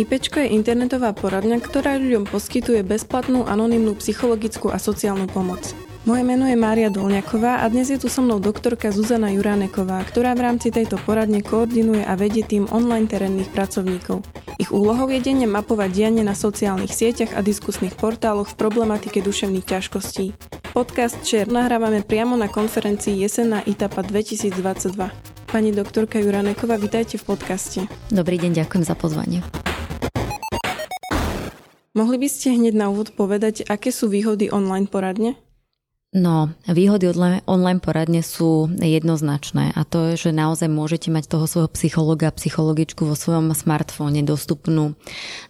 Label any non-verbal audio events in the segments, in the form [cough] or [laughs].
IPčko je internetová poradňa, ktorá ľuďom poskytuje bezplatnú anonymnú psychologickú a sociálnu pomoc. Moje meno je Mária Dolňaková a dnes je tu so mnou doktorka Zuzana Juráneková, ktorá v rámci tejto poradne koordinuje a vedie tým online terénnych pracovníkov. Ich úlohou je denne mapovať dianie na sociálnych sieťach a diskusných portáloch v problematike duševných ťažkostí. Podcast Share nahrávame priamo na konferencii Jesenná ITAPA 2022. Pani doktorka Juráneková, vitajte v podcaste. Dobrý deň, ďakujem za pozvanie. Mohli by ste hneď na úvod povedať, aké sú výhody online poradne? No, výhody online poradne sú jednoznačné a to je, že naozaj môžete mať toho svojho psychologa a psychologičku vo svojom smartfóne dostupnú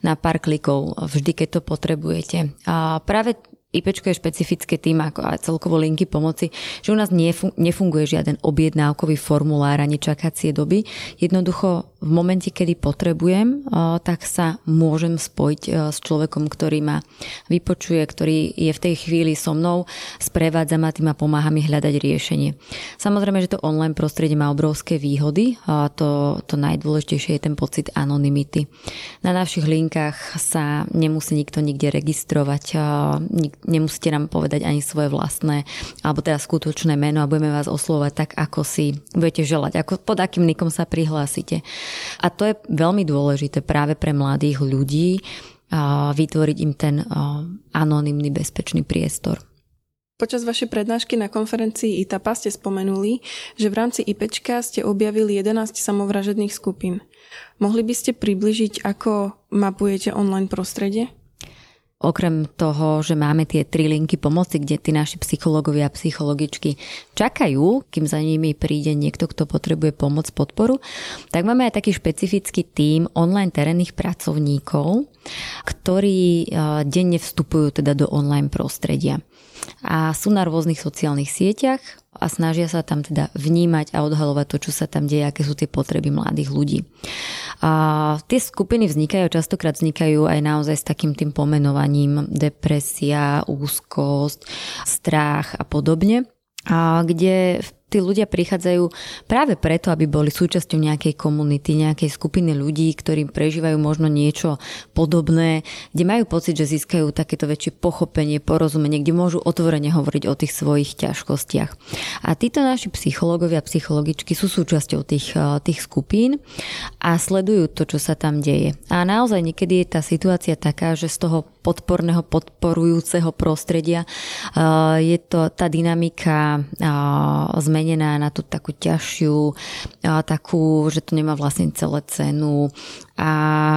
na pár klikov vždy, keď to potrebujete. A práve IPčko je špecifické tým, ako aj celkovo linky pomoci, že u nás nefunguje žiaden objednávkový formulár ani čakacie doby. Jednoducho v momente, kedy potrebujem, tak sa môžem spojiť s človekom, ktorý ma vypočuje, ktorý je v tej chvíli so mnou, sprevádza ma tým a pomáha mi hľadať riešenie. Samozrejme, že to online prostredie má obrovské výhody a to, to najdôležitejšie je ten pocit anonymity. Na našich linkách sa nemusí nikto nikde registrovať, nemusíte nám povedať ani svoje vlastné alebo teda skutočné meno a budeme vás oslovať tak, ako si budete želať, ako pod akým nikom sa prihlásite. A to je veľmi dôležité práve pre mladých ľudí vytvoriť im ten anonymný bezpečný priestor. Počas vašej prednášky na konferencii ITAPA ste spomenuli, že v rámci IPčka ste objavili 11 samovražedných skupín. Mohli by ste približiť, ako mapujete online prostredie? Okrem toho, že máme tie tri linky pomoci, kde tí naši psychológovia a psychologičky čakajú, kým za nimi príde niekto, kto potrebuje pomoc, podporu, tak máme aj taký špecifický tím online terénnych pracovníkov, ktorí denne vstupujú teda do online prostredia. A sú na rôznych sociálnych sieťach, a snažia sa tam teda vnímať a odhalovať to, čo sa tam deje, aké sú tie potreby mladých ľudí. A tie skupiny vznikajú, častokrát vznikajú aj naozaj s takým tým pomenovaním depresia, úzkosť, strach a podobne a kde tí ľudia prichádzajú práve preto, aby boli súčasťou nejakej komunity, nejakej skupiny ľudí, ktorí prežívajú možno niečo podobné, kde majú pocit, že získajú takéto väčšie pochopenie, porozumenie, kde môžu otvorene hovoriť o tých svojich ťažkostiach. A títo naši psychológovia psychologičky sú súčasťou tých, eh, tých skupín a sledujú to, čo sa tam deje. A naozaj niekedy je tá situácia taká, že z toho podporného, podporujúceho prostredia. Je to tá dynamika zmenená na tú takú ťažšiu, takú, že to nemá vlastne celé cenu a,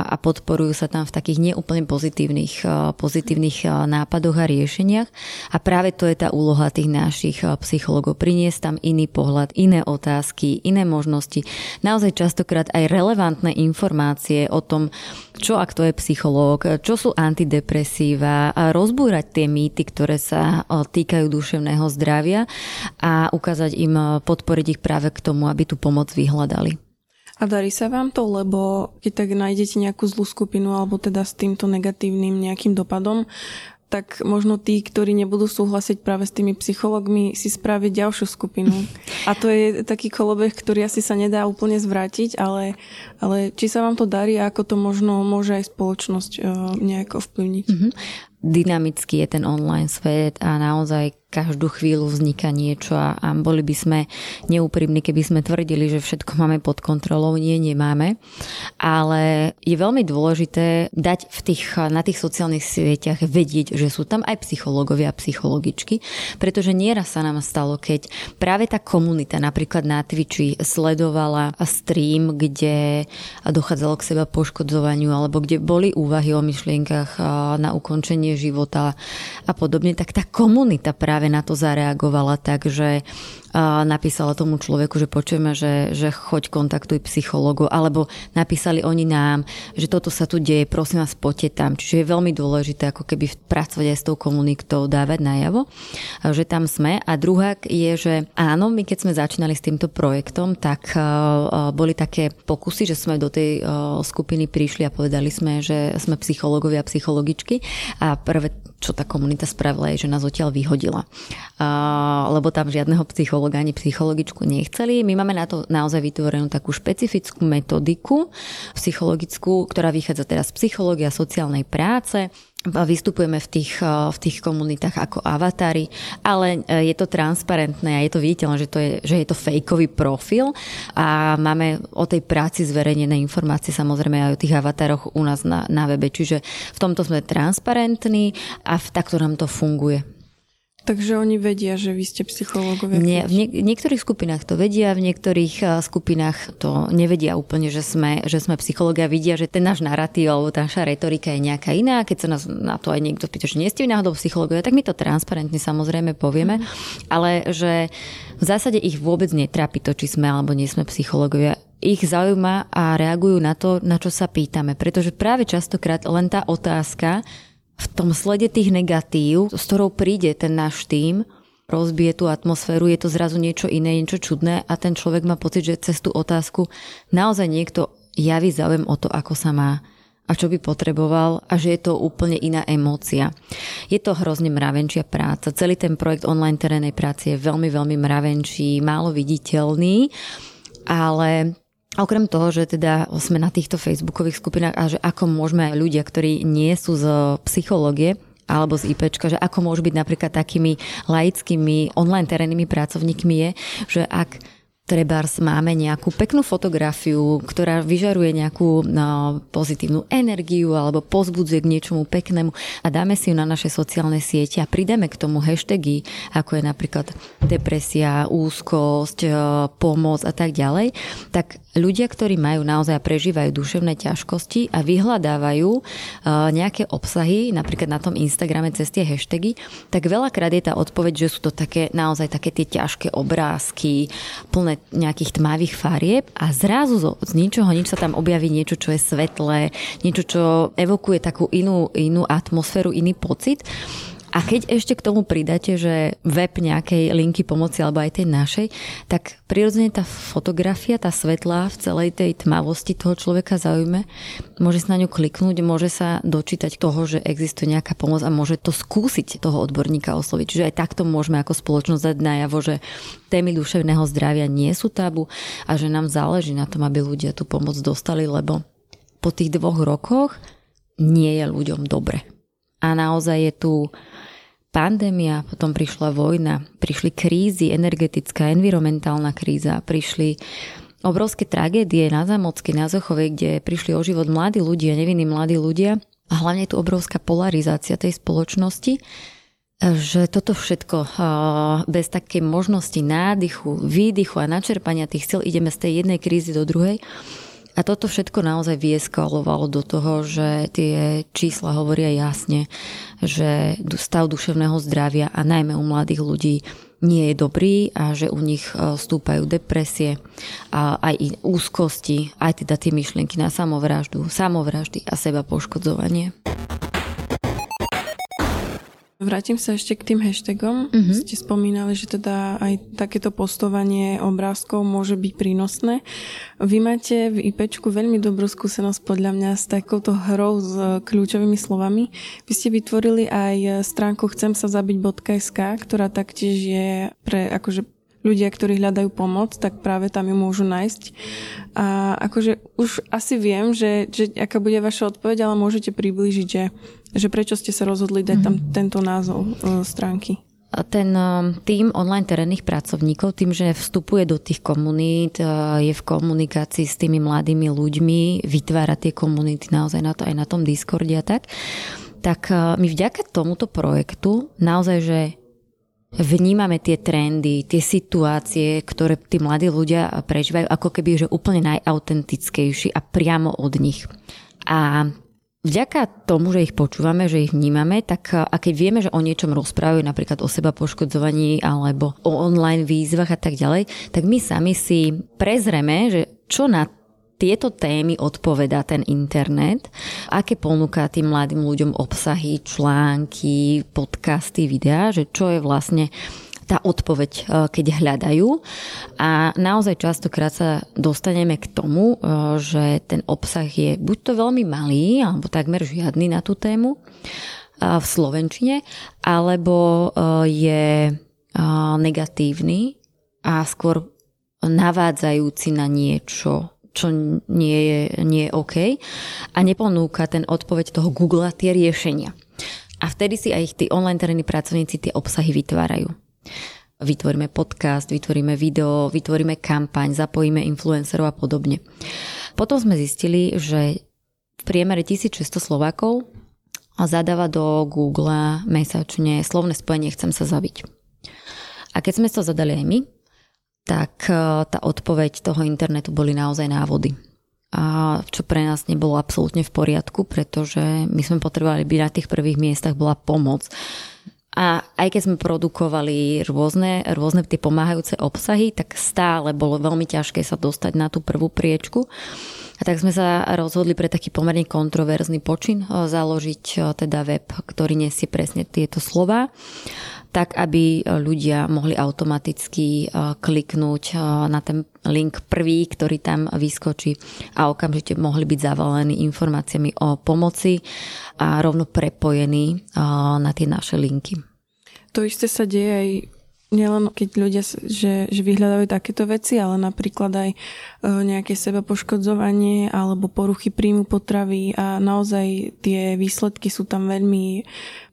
a podporujú sa tam v takých neúplne pozitívnych, pozitívnych nápadoch a riešeniach. A práve to je tá úloha tých našich psychologov. Priniesť tam iný pohľad, iné otázky, iné možnosti. Naozaj častokrát aj relevantné informácie o tom, čo ak to je psychológ, čo sú antidepresíva, a rozbúrať tie mýty, ktoré sa týkajú duševného zdravia a ukázať im podporiť ich práve k tomu, aby tú pomoc vyhľadali. A darí sa vám to, lebo keď tak nájdete nejakú zlú skupinu alebo teda s týmto negatívnym nejakým dopadom, tak možno tí, ktorí nebudú súhlasiť práve s tými psychológmi, si spraviť ďalšiu skupinu. [laughs] A to je taký kolobeh, ktorý asi sa nedá úplne zvrátiť, ale, ale či sa vám to darí a ako to možno môže aj spoločnosť uh, nejako vplyvniť. Mm-hmm dynamický je ten online svet a naozaj každú chvíľu vzniká niečo a, a boli by sme neúprimní, keby sme tvrdili, že všetko máme pod kontrolou. Nie, nemáme. Ale je veľmi dôležité dať v tých, na tých sociálnych sieťach vedieť, že sú tam aj psychológovia a psychologičky, pretože nieraz sa nám stalo, keď práve tá komunita napríklad na Twitchi sledovala stream, kde dochádzalo k seba poškodzovaniu alebo kde boli úvahy o myšlienkach na ukončenie života a podobne, tak tá komunita práve na to zareagovala tak, že napísala tomu človeku, že počujeme, že, že choď kontaktuj psychologov, alebo napísali oni nám, že toto sa tu deje, prosím vás, poďte tam. Čiže je veľmi dôležité ako keby pracovať aj s tou komunitou, dávať najavo, že tam sme. A druhá je, že áno, my keď sme začínali s týmto projektom, tak boli také pokusy, že sme do tej skupiny prišli a povedali sme, že sme psychológovia a psychologičky a prvé čo tá komunita spravila, je, že nás odtiaľ vyhodila. Lebo tam žiadneho psychologa psychológa ani psychologičku nechceli. My máme na to naozaj vytvorenú takú špecifickú metodiku psychologickú, ktorá vychádza teraz z psychológia sociálnej práce vystupujeme v tých, v tých komunitách ako avatári, ale e, je to transparentné a je to viditeľné, že, to je, že je to fejkový profil a máme o tej práci zverejnené informácie samozrejme aj o tých avatároch u nás na, na webe, čiže v tomto sme transparentní a v, takto nám to funguje. Takže oni vedia, že vy ste psychológovia? Nie, v niek- niektorých skupinách to vedia, v niektorých uh, skupinách to nevedia úplne, že sme, že sme psychológia, vidia, že ten náš narratív alebo tá naša retorika je nejaká iná. Keď sa nás na to aj niekto pýta, že nie ste náhodou psychológovia, tak my to transparentne samozrejme povieme, mm. ale že v zásade ich vôbec netrápi to, či sme alebo nie sme psychológovia ich zaujíma a reagujú na to, na čo sa pýtame. Pretože práve častokrát len tá otázka v tom slede tých negatív, s ktorou príde ten náš tým, rozbije tú atmosféru, je to zrazu niečo iné, niečo čudné a ten človek má pocit, že cez tú otázku naozaj niekto javí záujem o to, ako sa má a čo by potreboval a že je to úplne iná emócia. Je to hrozne mravenčia práca. Celý ten projekt online terénnej práce je veľmi, veľmi mravenčí, málo viditeľný, ale Okrem toho, že teda sme na týchto facebookových skupinách a že ako môžeme aj ľudia, ktorí nie sú z psychológie, alebo z IPčka, že ako môžu byť napríklad takými laickými online terénnymi pracovníkmi je, že ak Trebárs máme nejakú peknú fotografiu, ktorá vyžaruje nejakú no, pozitívnu energiu alebo pozbudzuje k niečomu peknému a dáme si ju na naše sociálne siete a pridáme k tomu hashtagy, ako je napríklad depresia, úzkosť, e, pomoc a tak ďalej, tak ľudia, ktorí majú naozaj prežívajú duševné ťažkosti a vyhľadávajú e, nejaké obsahy, napríklad na tom Instagrame cez tie hashtagy, tak veľakrát je tá odpoveď, že sú to také naozaj také tie ťažké obrázky, plné nejakých tmavých farieb a zrazu z, ničoho nič sa tam objaví niečo, čo je svetlé, niečo, čo evokuje takú inú, inú atmosféru, iný pocit. A keď ešte k tomu pridáte, že web nejakej linky pomoci alebo aj tej našej, tak prirodzene tá fotografia, tá svetlá v celej tej tmavosti toho človeka zaujme, môže sa na ňu kliknúť, môže sa dočítať toho, že existuje nejaká pomoc a môže to skúsiť toho odborníka osloviť. Čiže aj takto môžeme ako spoločnosť dať najavo, že témy duševného zdravia nie sú tabu a že nám záleží na tom, aby ľudia tú pomoc dostali, lebo po tých dvoch rokoch nie je ľuďom dobre. A naozaj je tu pandémia, potom prišla vojna, prišli krízy, energetická, environmentálna kríza, prišli obrovské tragédie na Zamocky, na Zochovej, kde prišli o život mladí ľudia, nevinní mladí ľudia. A hlavne tu obrovská polarizácia tej spoločnosti, že toto všetko bez takej možnosti nádychu, výdychu a načerpania tých sil ideme z tej jednej krízy do druhej a toto všetko naozaj vieskalovalo do toho, že tie čísla hovoria jasne, že stav duševného zdravia a najmä u mladých ľudí nie je dobrý a že u nich e, stúpajú depresie a aj úzkosti, aj teda tie myšlienky na samovraždu, samovraždy a seba poškodzovanie. Vrátim sa ešte k tým hashtagom. Uh-huh. Ste spomínali, že teda aj takéto postovanie obrázkov môže byť prínosné. Vy máte v IPčku veľmi dobrú skúsenosť podľa mňa s takouto hrou s kľúčovými slovami. Vy ste vytvorili aj stránku chcem sa zabiť.sk, ktorá taktiež je pre akože ľudia, ktorí hľadajú pomoc, tak práve tam ju môžu nájsť. A akože už asi viem, že, že aká bude vaša odpoveď, ale môžete priblížiť, že, že prečo ste sa rozhodli dať tam mhm. tento názov uh, stránky ten um, tým online terénnych pracovníkov, tým, že vstupuje do tých komunít, uh, je v komunikácii s tými mladými ľuďmi, vytvára tie komunity naozaj na to aj na tom Discorde a tak, tak my vďaka tomuto projektu naozaj, že vnímame tie trendy, tie situácie, ktoré tí mladí ľudia prežívajú ako keby, že úplne najautentickejší a priamo od nich. A Vďaka tomu, že ich počúvame, že ich vnímame, tak a keď vieme, že o niečom rozprávajú, napríklad o seba poškodzovaní alebo o online výzvach a tak ďalej, tak my sami si prezreme, že čo na tieto témy odpovedá ten internet, aké ponúka tým mladým ľuďom obsahy, články, podcasty, videá, že čo je vlastne tá odpoveď, e, keď hľadajú. A naozaj častokrát sa dostaneme k tomu, e, že ten obsah je buď to veľmi malý, alebo takmer žiadny na tú tému e, v Slovenčine, alebo je negatívny a skôr navádzajúci na niečo, čo nie je, nie je OK a neponúka ten odpoveď toho Google tie riešenia. A vtedy si aj tí online terénni pracovníci tie obsahy vytvárajú. Vytvoríme podcast, vytvoríme video, vytvoríme kampaň, zapojíme influencerov a podobne. Potom sme zistili, že v priemere 1600 Slovákov zadáva do Google mesačne slovné spojenie chcem sa zabiť. A keď sme to zadali aj my, tak e, tá odpoveď toho internetu boli naozaj návody. A čo pre nás nebolo absolútne v poriadku, pretože my sme potrebovali byť na tých prvých miestach, bola pomoc. A aj keď sme produkovali rôzne, rôzne tie pomáhajúce obsahy, tak stále bolo veľmi ťažké sa dostať na tú prvú priečku. A tak sme sa rozhodli pre taký pomerne kontroverzný počin e, založiť e, teda web, ktorý nesie presne tieto slova tak aby ľudia mohli automaticky uh, kliknúť uh, na ten link prvý, ktorý tam vyskočí a okamžite mohli byť zavalení informáciami o pomoci a rovno prepojení na tie naše linky. To isté sa deje aj nielen keď ľudia že, že vyhľadávajú takéto veci, ale napríklad aj nejaké seba poškodzovanie alebo poruchy príjmu potravy a naozaj tie výsledky sú tam veľmi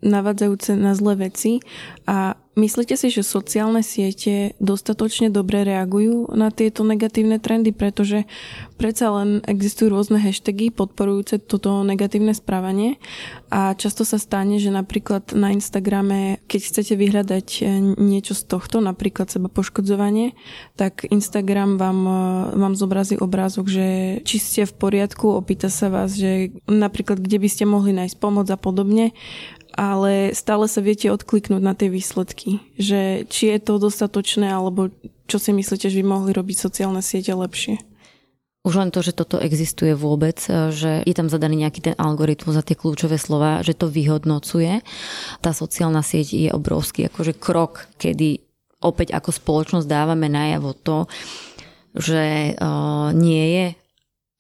navadzajúce na zlé veci. A Myslíte si, že sociálne siete dostatočne dobre reagujú na tieto negatívne trendy, pretože predsa len existujú rôzne hashtagy podporujúce toto negatívne správanie. A často sa stane, že napríklad na Instagrame, keď chcete vyhľadať eh, niečo z tohto, napríklad seba poškodzovanie, tak Instagram vám, eh, vám zobrazí obrázok, že či ste v poriadku, opýta sa vás, že napríklad kde by ste mohli nájsť pomoc a podobne ale stále sa viete odkliknúť na tie výsledky, že či je to dostatočné, alebo čo si myslíte, že by mohli robiť sociálne siete lepšie. Už len to, že toto existuje vôbec, že je tam zadaný nejaký ten algoritmus za tie kľúčové slova, že to vyhodnocuje. Tá sociálna sieť je obrovský akože krok, kedy opäť ako spoločnosť dávame najavo to, že uh, nie je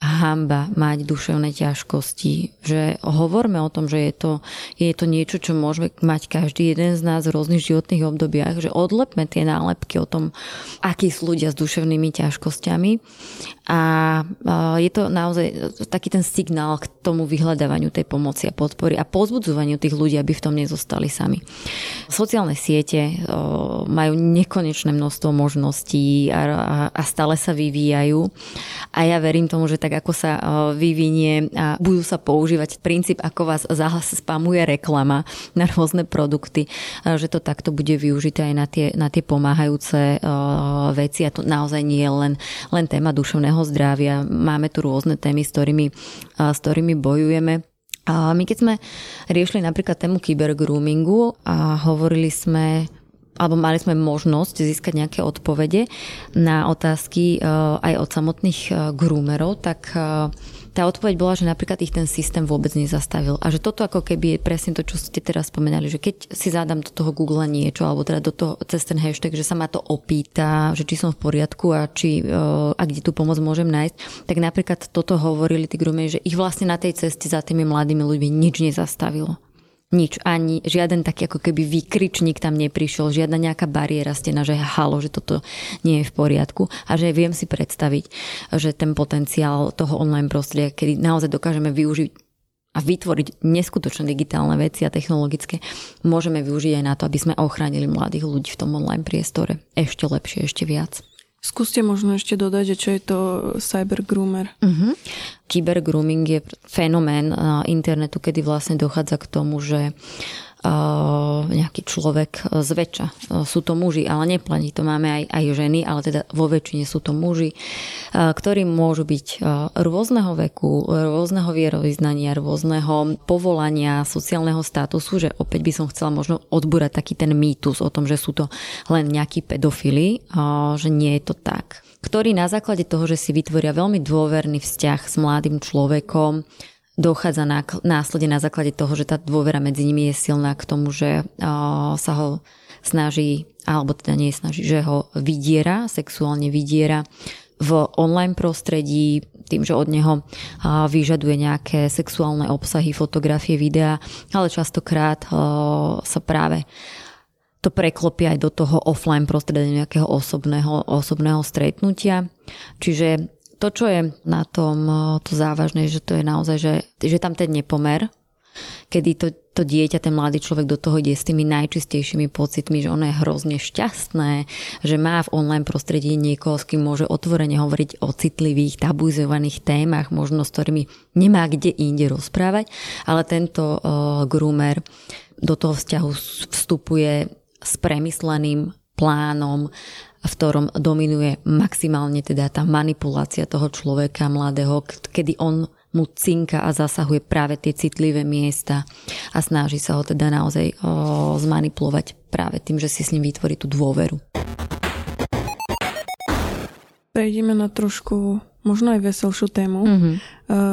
hamba mať duševné ťažkosti. Že hovorme o tom, že je to, je to niečo, čo môžeme mať každý jeden z nás v rôznych životných obdobiach, že odlepme tie nálepky o tom, akí sú ľudia s duševnými ťažkosťami a je to naozaj taký ten signál k tomu vyhľadávaniu tej pomoci a podpory a pozbudzovaniu tých ľudí, aby v tom nezostali sami. Sociálne siete majú nekonečné množstvo možností a, stále sa vyvíjajú a ja verím tomu, že tak ako sa vyvinie a budú sa používať princíp, ako vás spamuje reklama na rôzne produkty, že to takto bude využité aj na tie, na tie pomáhajúce veci a to naozaj nie je len, len téma duševného zdravia. Máme tu rôzne témy, s ktorými, s ktorými bojujeme. A my keď sme riešili napríklad tému kybergroomingu a hovorili sme alebo mali sme možnosť získať nejaké odpovede na otázky aj od samotných groomerov, tak tá odpoveď bola, že napríklad ich ten systém vôbec nezastavil. A že toto ako keby je presne to, čo ste teraz spomenali, že keď si zadám do toho Google niečo, alebo teda do toho cez ten hashtag, že sa ma to opýta, že či som v poriadku a, či, a kde tú pomoc môžem nájsť, tak napríklad toto hovorili tí groomeri, že ich vlastne na tej ceste za tými mladými ľuďmi nič nezastavilo nič, ani žiaden taký ako keby výkričník tam neprišiel, žiadna nejaká bariéra stená, že halo, že toto nie je v poriadku a že viem si predstaviť, že ten potenciál toho online prostredia, kedy naozaj dokážeme využiť a vytvoriť neskutočné digitálne veci a technologické, môžeme využiť aj na to, aby sme ochránili mladých ľudí v tom online priestore. Ešte lepšie, ešte viac. Skúste možno ešte dodať, že čo je to cyber groomer. Uh-huh. Cyber grooming je fenomén internetu, kedy vlastne dochádza k tomu, že nejaký človek zväčša. Sú to muži, ale neplatí. To máme aj, aj ženy, ale teda vo väčšine sú to muži, ktorí môžu byť rôzneho veku, rôzneho vierovýznania, rôzneho povolania, sociálneho statusu, že opäť by som chcela možno odbúrať taký ten mýtus o tom, že sú to len nejakí pedofily, že nie je to tak ktorí na základe toho, že si vytvoria veľmi dôverný vzťah s mladým človekom, dochádza následne na základe toho, že tá dôvera medzi nimi je silná k tomu, že sa ho snaží, alebo teda nie snaží, že ho vydiera, sexuálne vydiera v online prostredí, tým, že od neho vyžaduje nejaké sexuálne obsahy, fotografie, videá, ale častokrát sa práve to preklopí aj do toho offline prostredia nejakého osobného, osobného stretnutia. Čiže to, čo je na tom to závažné, že to je naozaj, že, že tam ten nepomer, kedy to, to dieťa, ten mladý človek do toho ide s tými najčistejšími pocitmi, že ono je hrozne šťastné, že má v online prostredí niekoho, s kým môže otvorene hovoriť o citlivých, tabuizovaných témach, možno s ktorými nemá kde inde rozprávať, ale tento uh, groomer do toho vzťahu vstupuje s premysleným plánom, v ktorom dominuje maximálne teda tá manipulácia toho človeka mladého, kedy on mu cinka a zasahuje práve tie citlivé miesta a snaží sa ho teda naozaj o, zmanipulovať práve tým, že si s ním vytvorí tú dôveru. Prejdeme na trošku možno aj veselšiu tému. Mm-hmm.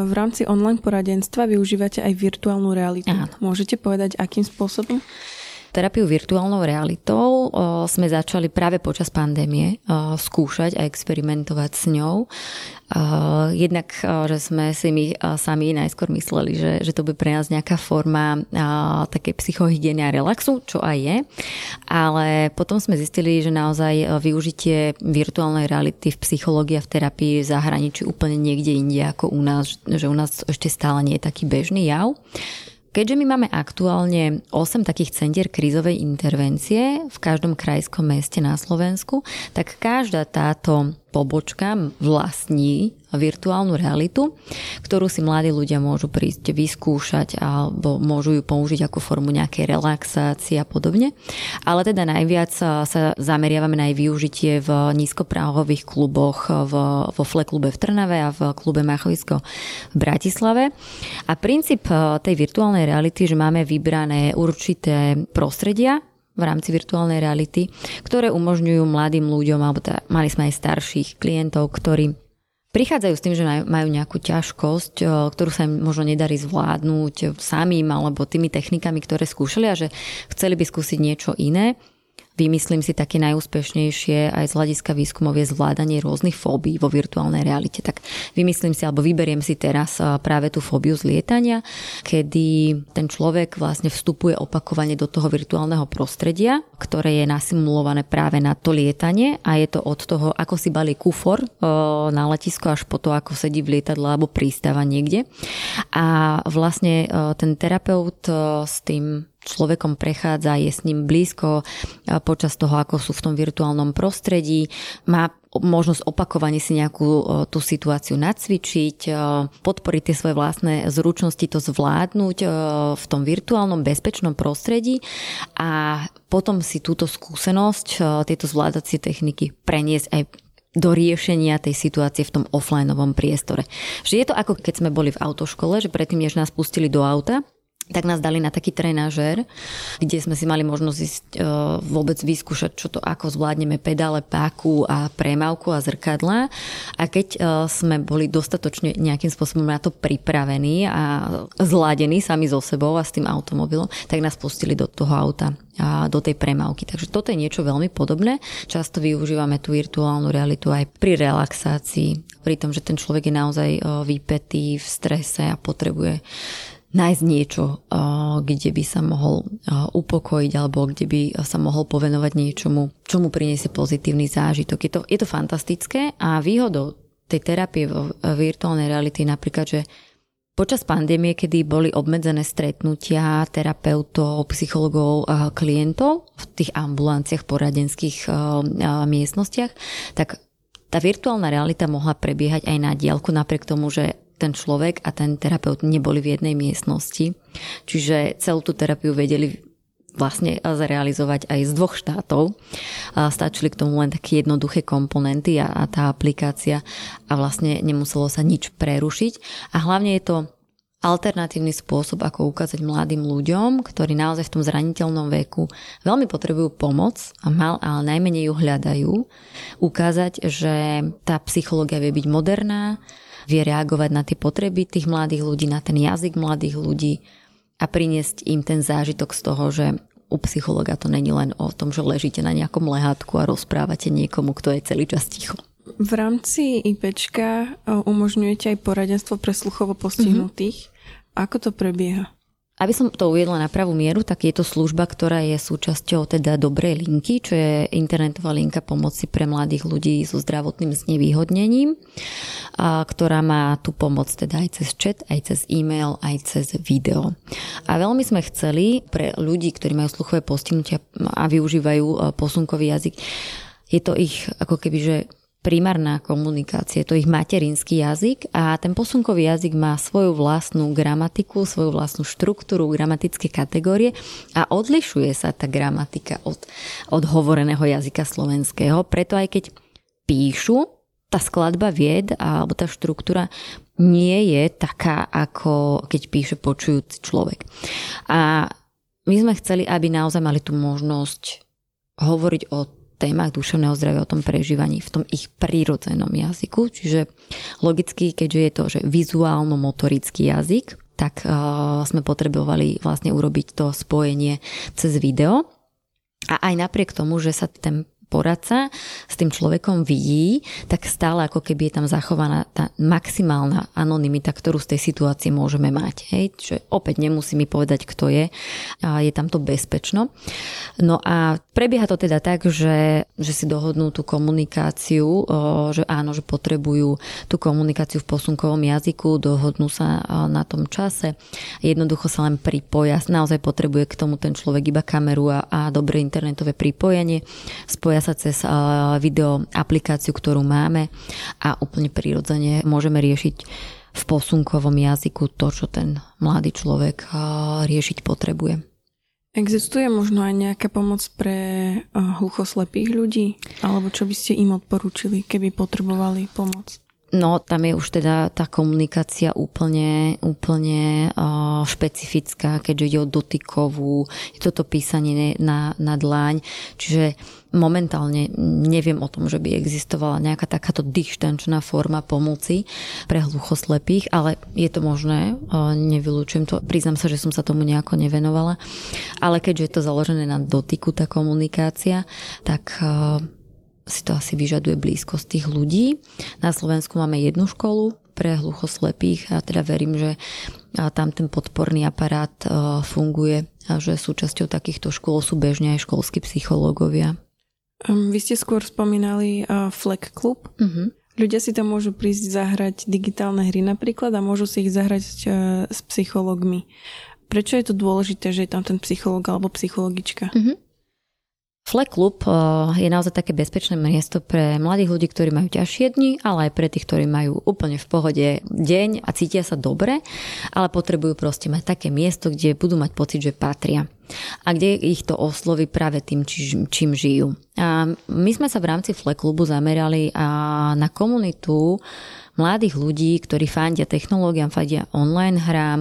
V rámci online poradenstva využívate aj virtuálnu realitu. Áno. Môžete povedať, akým spôsobom? Terapiu virtuálnou realitou sme začali práve počas pandémie skúšať a experimentovať s ňou. Jednak, že sme si my sami najskôr mysleli, že, že to by pre nás nejaká forma také psychohygieny a relaxu, čo aj je. Ale potom sme zistili, že naozaj využitie virtuálnej reality v psychológii a v terapii v zahraničí úplne niekde inde ako u nás, že u nás ešte stále nie je taký bežný jav. Keďže my máme aktuálne 8 takých centier krízovej intervencie v každom krajskom meste na Slovensku, tak každá táto pobočka vlastní virtuálnu realitu, ktorú si mladí ľudia môžu prísť vyskúšať alebo môžu ju použiť ako formu nejakej relaxácie a podobne. Ale teda najviac sa zameriavame na jej využitie v nízkopráhových kluboch v, vo FLE klube v Trnave a v klube Machovisko v Bratislave. A princíp tej virtuálnej reality, že máme vybrané určité prostredia, v rámci virtuálnej reality, ktoré umožňujú mladým ľuďom, alebo teda mali sme aj starších klientov, ktorí prichádzajú s tým, že majú nejakú ťažkosť, ktorú sa im možno nedarí zvládnuť samým alebo tými technikami, ktoré skúšali a že chceli by skúsiť niečo iné vymyslím si také najúspešnejšie aj z hľadiska výskumov je zvládanie rôznych fóbií vo virtuálnej realite. Tak vymyslím si alebo vyberiem si teraz práve tú fóbiu z lietania, kedy ten človek vlastne vstupuje opakovane do toho virtuálneho prostredia, ktoré je nasimulované práve na to lietanie a je to od toho, ako si balí kufor na letisko až po to, ako sedí v lietadle alebo prístava niekde. A vlastne ten terapeut s tým človekom prechádza, je s ním blízko počas toho, ako sú v tom virtuálnom prostredí, má možnosť opakovane si nejakú tú situáciu nacvičiť, podporiť tie svoje vlastné zručnosti, to zvládnuť v tom virtuálnom bezpečnom prostredí a potom si túto skúsenosť, tieto zvládacie techniky preniesť aj do riešenia tej situácie v tom offlineovom priestore. Že je to ako keď sme boli v autoškole, že predtým, než nás pustili do auta, tak nás dali na taký trenažer, kde sme si mali možnosť ísť, e, vôbec vyskúšať, čo to, ako zvládneme pedále, páku a premávku a zrkadla. A keď e, sme boli dostatočne nejakým spôsobom na to pripravení a zladení sami so sebou a s tým automobilom, tak nás pustili do toho auta a do tej premávky. Takže toto je niečo veľmi podobné. Často využívame tú virtuálnu realitu aj pri relaxácii, pri tom, že ten človek je naozaj e, vypetý v strese a potrebuje nájsť niečo, kde by sa mohol upokojiť alebo kde by sa mohol povenovať niečomu, čo mu priniesie pozitívny zážitok. Je to, je to fantastické a výhodou tej terapie v virtuálnej reality napríklad, že Počas pandémie, kedy boli obmedzené stretnutia terapeutov, psychologov, klientov v tých ambulanciách, poradenských miestnostiach, tak tá virtuálna realita mohla prebiehať aj na diálku, napriek tomu, že ten človek a ten terapeut neboli v jednej miestnosti. Čiže celú tú terapiu vedeli vlastne zrealizovať aj z dvoch štátov. Stačili k tomu len také jednoduché komponenty a, a tá aplikácia a vlastne nemuselo sa nič prerušiť. A hlavne je to alternatívny spôsob, ako ukázať mladým ľuďom, ktorí naozaj v tom zraniteľnom veku veľmi potrebujú pomoc a mal, ale najmenej ju hľadajú, ukázať, že tá psychológia vie byť moderná, vie reagovať na tie potreby tých mladých ľudí, na ten jazyk mladých ľudí a priniesť im ten zážitok z toho, že u psychologa to není len o tom, že ležíte na nejakom lehátku a rozprávate niekomu, kto je celý čas ticho. V rámci IPčka umožňujete aj poradenstvo pre sluchovo postihnutých. Mm-hmm. Ako to prebieha? Aby som to uviedla na pravú mieru, tak je to služba, ktorá je súčasťou teda dobrej linky, čo je internetová linka pomoci pre mladých ľudí so zdravotným znevýhodnením, a ktorá má tú pomoc teda aj cez chat, aj cez e-mail, aj cez video. A veľmi sme chceli pre ľudí, ktorí majú sluchové postihnutia a využívajú e, posunkový jazyk, je to ich ako keby, že primárna komunikácia, to ich materinský jazyk a ten posunkový jazyk má svoju vlastnú gramatiku, svoju vlastnú štruktúru, gramatické kategórie a odlišuje sa tá gramatika od, od hovoreného jazyka slovenského. Preto aj keď píšu, tá skladba vied alebo tá štruktúra nie je taká, ako keď píše počujúci človek. A my sme chceli, aby naozaj mali tú možnosť hovoriť o témach duševného zdravia, o tom prežívaní v tom ich prírodzenom jazyku. Čiže logicky, keďže je to že vizuálno-motorický jazyk, tak uh, sme potrebovali vlastne urobiť to spojenie cez video. A aj napriek tomu, že sa ten poradca s tým človekom vidí, tak stále ako keby je tam zachovaná tá maximálna anonimita, ktorú z tej situácie môžeme mať. Hej? Čiže opäť nemusí mi povedať, kto je. A je tam to bezpečno. No a prebieha to teda tak, že, že si dohodnú tú komunikáciu, že áno, že potrebujú tú komunikáciu v posunkovom jazyku, dohodnú sa na tom čase. Jednoducho sa len pripoja. Naozaj potrebuje k tomu ten človek iba kameru a, a dobré internetové pripojenie. Spoja spoja sa cez video aplikáciu, ktorú máme a úplne prirodzene môžeme riešiť v posunkovom jazyku to, čo ten mladý človek riešiť potrebuje. Existuje možno aj nejaká pomoc pre hluchoslepých ľudí? Alebo čo by ste im odporúčili, keby potrebovali pomoc? No, tam je už teda tá komunikácia úplne, úplne uh, špecifická, keďže ide o dotykovú, je toto písanie na, na dlaň, čiže momentálne neviem o tom, že by existovala nejaká takáto dištančná forma pomoci pre hluchoslepých, ale je to možné, uh, nevylučujem to, priznám sa, že som sa tomu nejako nevenovala, ale keďže je to založené na dotyku tá komunikácia, tak uh, si to asi vyžaduje blízkosť tých ľudí. Na Slovensku máme jednu školu pre hluchoslepých a teda verím, že tam ten podporný aparát funguje a že súčasťou takýchto škôl sú bežne aj školskí psychológovia. Vy ste skôr spomínali Fleck Club. Uh-huh. Ľudia si tam môžu prísť zahrať digitálne hry napríklad a môžu si ich zahrať s psychológmi. Prečo je to dôležité, že je tam ten psychológ alebo psychologička? Uh-huh. Fleck Club eh, je naozaj také bezpečné miesto pre mladých ľudí, ktorí majú ťažšie dni, ale aj pre tých, ktorí majú úplne v pohode deň a cítia sa dobre, ale potrebujú proste mať také miesto, kde budú mať pocit, že patria a kde ich to osloví práve tým, čím, čím žijú. A my sme sa v rámci Fleck Clubu zamerali na komunitu mladých ľudí, ktorí fandia technológiám, fandia online hrám.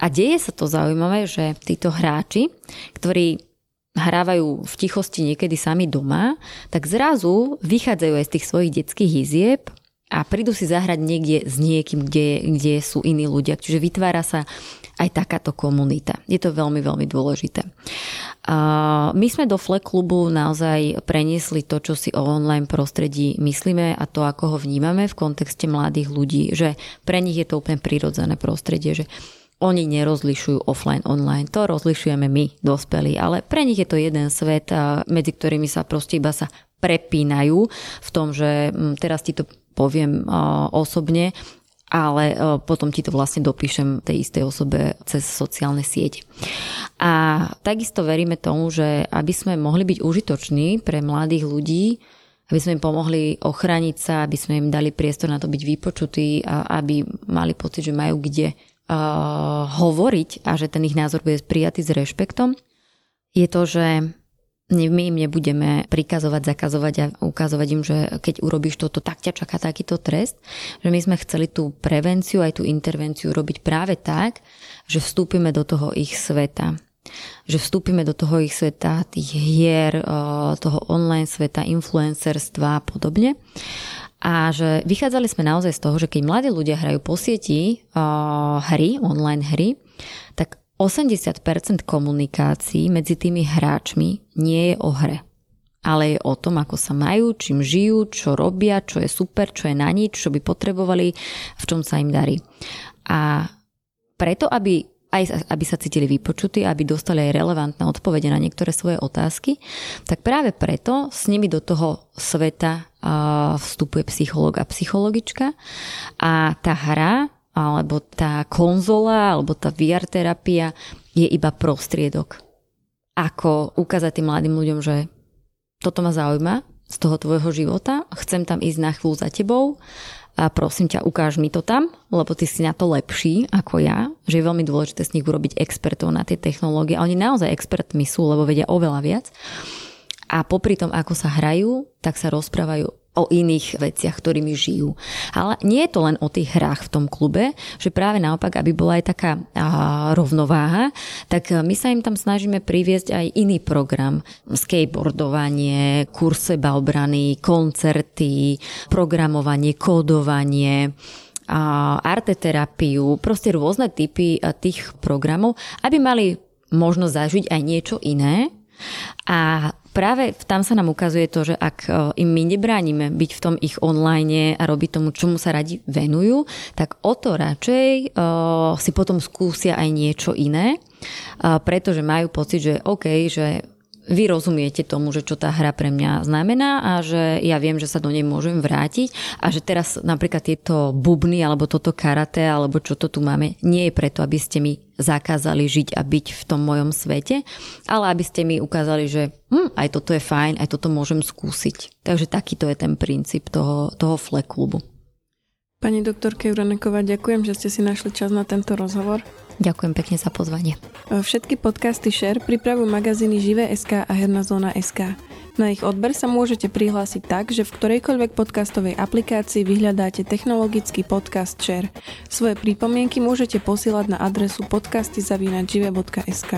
A deje sa to zaujímavé, že títo hráči, ktorí hrávajú v tichosti niekedy sami doma, tak zrazu vychádzajú aj z tých svojich detských izieb a prídu si zahrať niekde s niekým, kde, kde sú iní ľudia. Čiže vytvára sa aj takáto komunita. Je to veľmi, veľmi dôležité. My sme do Fleck klubu naozaj preniesli to, čo si o online prostredí myslíme a to, ako ho vnímame v kontexte mladých ľudí, že pre nich je to úplne prirodzené prostredie, že oni nerozlišujú offline, online. To rozlišujeme my, dospelí, ale pre nich je to jeden svet, medzi ktorými sa proste iba sa prepínajú v tom, že mm, teraz ti to poviem osobne, ale potom ti to vlastne dopíšem tej istej osobe cez sociálne siete. A takisto veríme tomu, že aby sme mohli byť užitoční pre mladých ľudí, aby sme im pomohli ochrániť sa, aby sme im dali priestor na to byť vypočutí a aby mali pocit, že majú kde hovoriť a že ten ich názor bude prijatý s rešpektom, je to, že my im nebudeme prikazovať, zakazovať a ukazovať im, že keď urobíš toto, tak ťa čaká takýto trest. Že my sme chceli tú prevenciu, aj tú intervenciu robiť práve tak, že vstúpime do toho ich sveta. Že vstúpime do toho ich sveta, tých hier, toho online sveta, influencerstva a podobne. A že vychádzali sme naozaj z toho, že keď mladí ľudia hrajú po sieti uh, hry, online hry, tak 80% komunikácií medzi tými hráčmi nie je o hre. Ale je o tom, ako sa majú, čím žijú, čo robia, čo je super, čo je na nič, čo by potrebovali, v čom sa im darí. A preto, aby aj aby sa cítili vypočutí, aby dostali aj relevantné odpovede na niektoré svoje otázky, tak práve preto s nimi do toho sveta vstupuje psychológ a psychologička a tá hra alebo tá konzola alebo tá VR terapia je iba prostriedok. Ako ukázať tým mladým ľuďom, že toto ma zaujíma z toho tvojho života, chcem tam ísť na chvíľu za tebou a prosím ťa, ukáž mi to tam, lebo ty si na to lepší ako ja, že je veľmi dôležité z nich urobiť expertov na tie technológie. A oni naozaj expertmi sú, lebo vedia oveľa viac. A popri tom, ako sa hrajú, tak sa rozprávajú o iných veciach, ktorými žijú. Ale nie je to len o tých hrách v tom klube, že práve naopak, aby bola aj taká a, rovnováha, tak my sa im tam snažíme priviesť aj iný program. Skateboardovanie, kurse sebaobrany, koncerty, programovanie, kódovanie, arteterapiu, proste rôzne typy tých programov, aby mali možnosť zažiť aj niečo iné, a práve tam sa nám ukazuje to, že ak e, im my nebránime byť v tom ich online a robiť tomu, čomu sa radi venujú, tak o to radšej uh, si potom skúsia aj niečo iné, uh, pretože majú pocit, že OK, že vy rozumiete tomu, že čo tá hra pre mňa znamená a že ja viem, že sa do nej môžem vrátiť a že teraz napríklad tieto bubny alebo toto karate alebo čo to tu máme, nie je preto, aby ste mi zakázali žiť a byť v tom mojom svete, ale aby ste mi ukázali, že hm, aj toto je fajn, aj toto môžem skúsiť. Takže takýto je ten princíp toho, toho FLE klubu. Pani doktorke Juraneková, ďakujem, že ste si našli čas na tento rozhovor. Ďakujem pekne za pozvanie. Všetky podcasty Share pripravujú magazíny Živé.sk a Herná zóna SK. Na ich odber sa môžete prihlásiť tak, že v ktorejkoľvek podcastovej aplikácii vyhľadáte technologický podcast Share. Svoje pripomienky môžete posielať na adresu podcasty.žive.sk.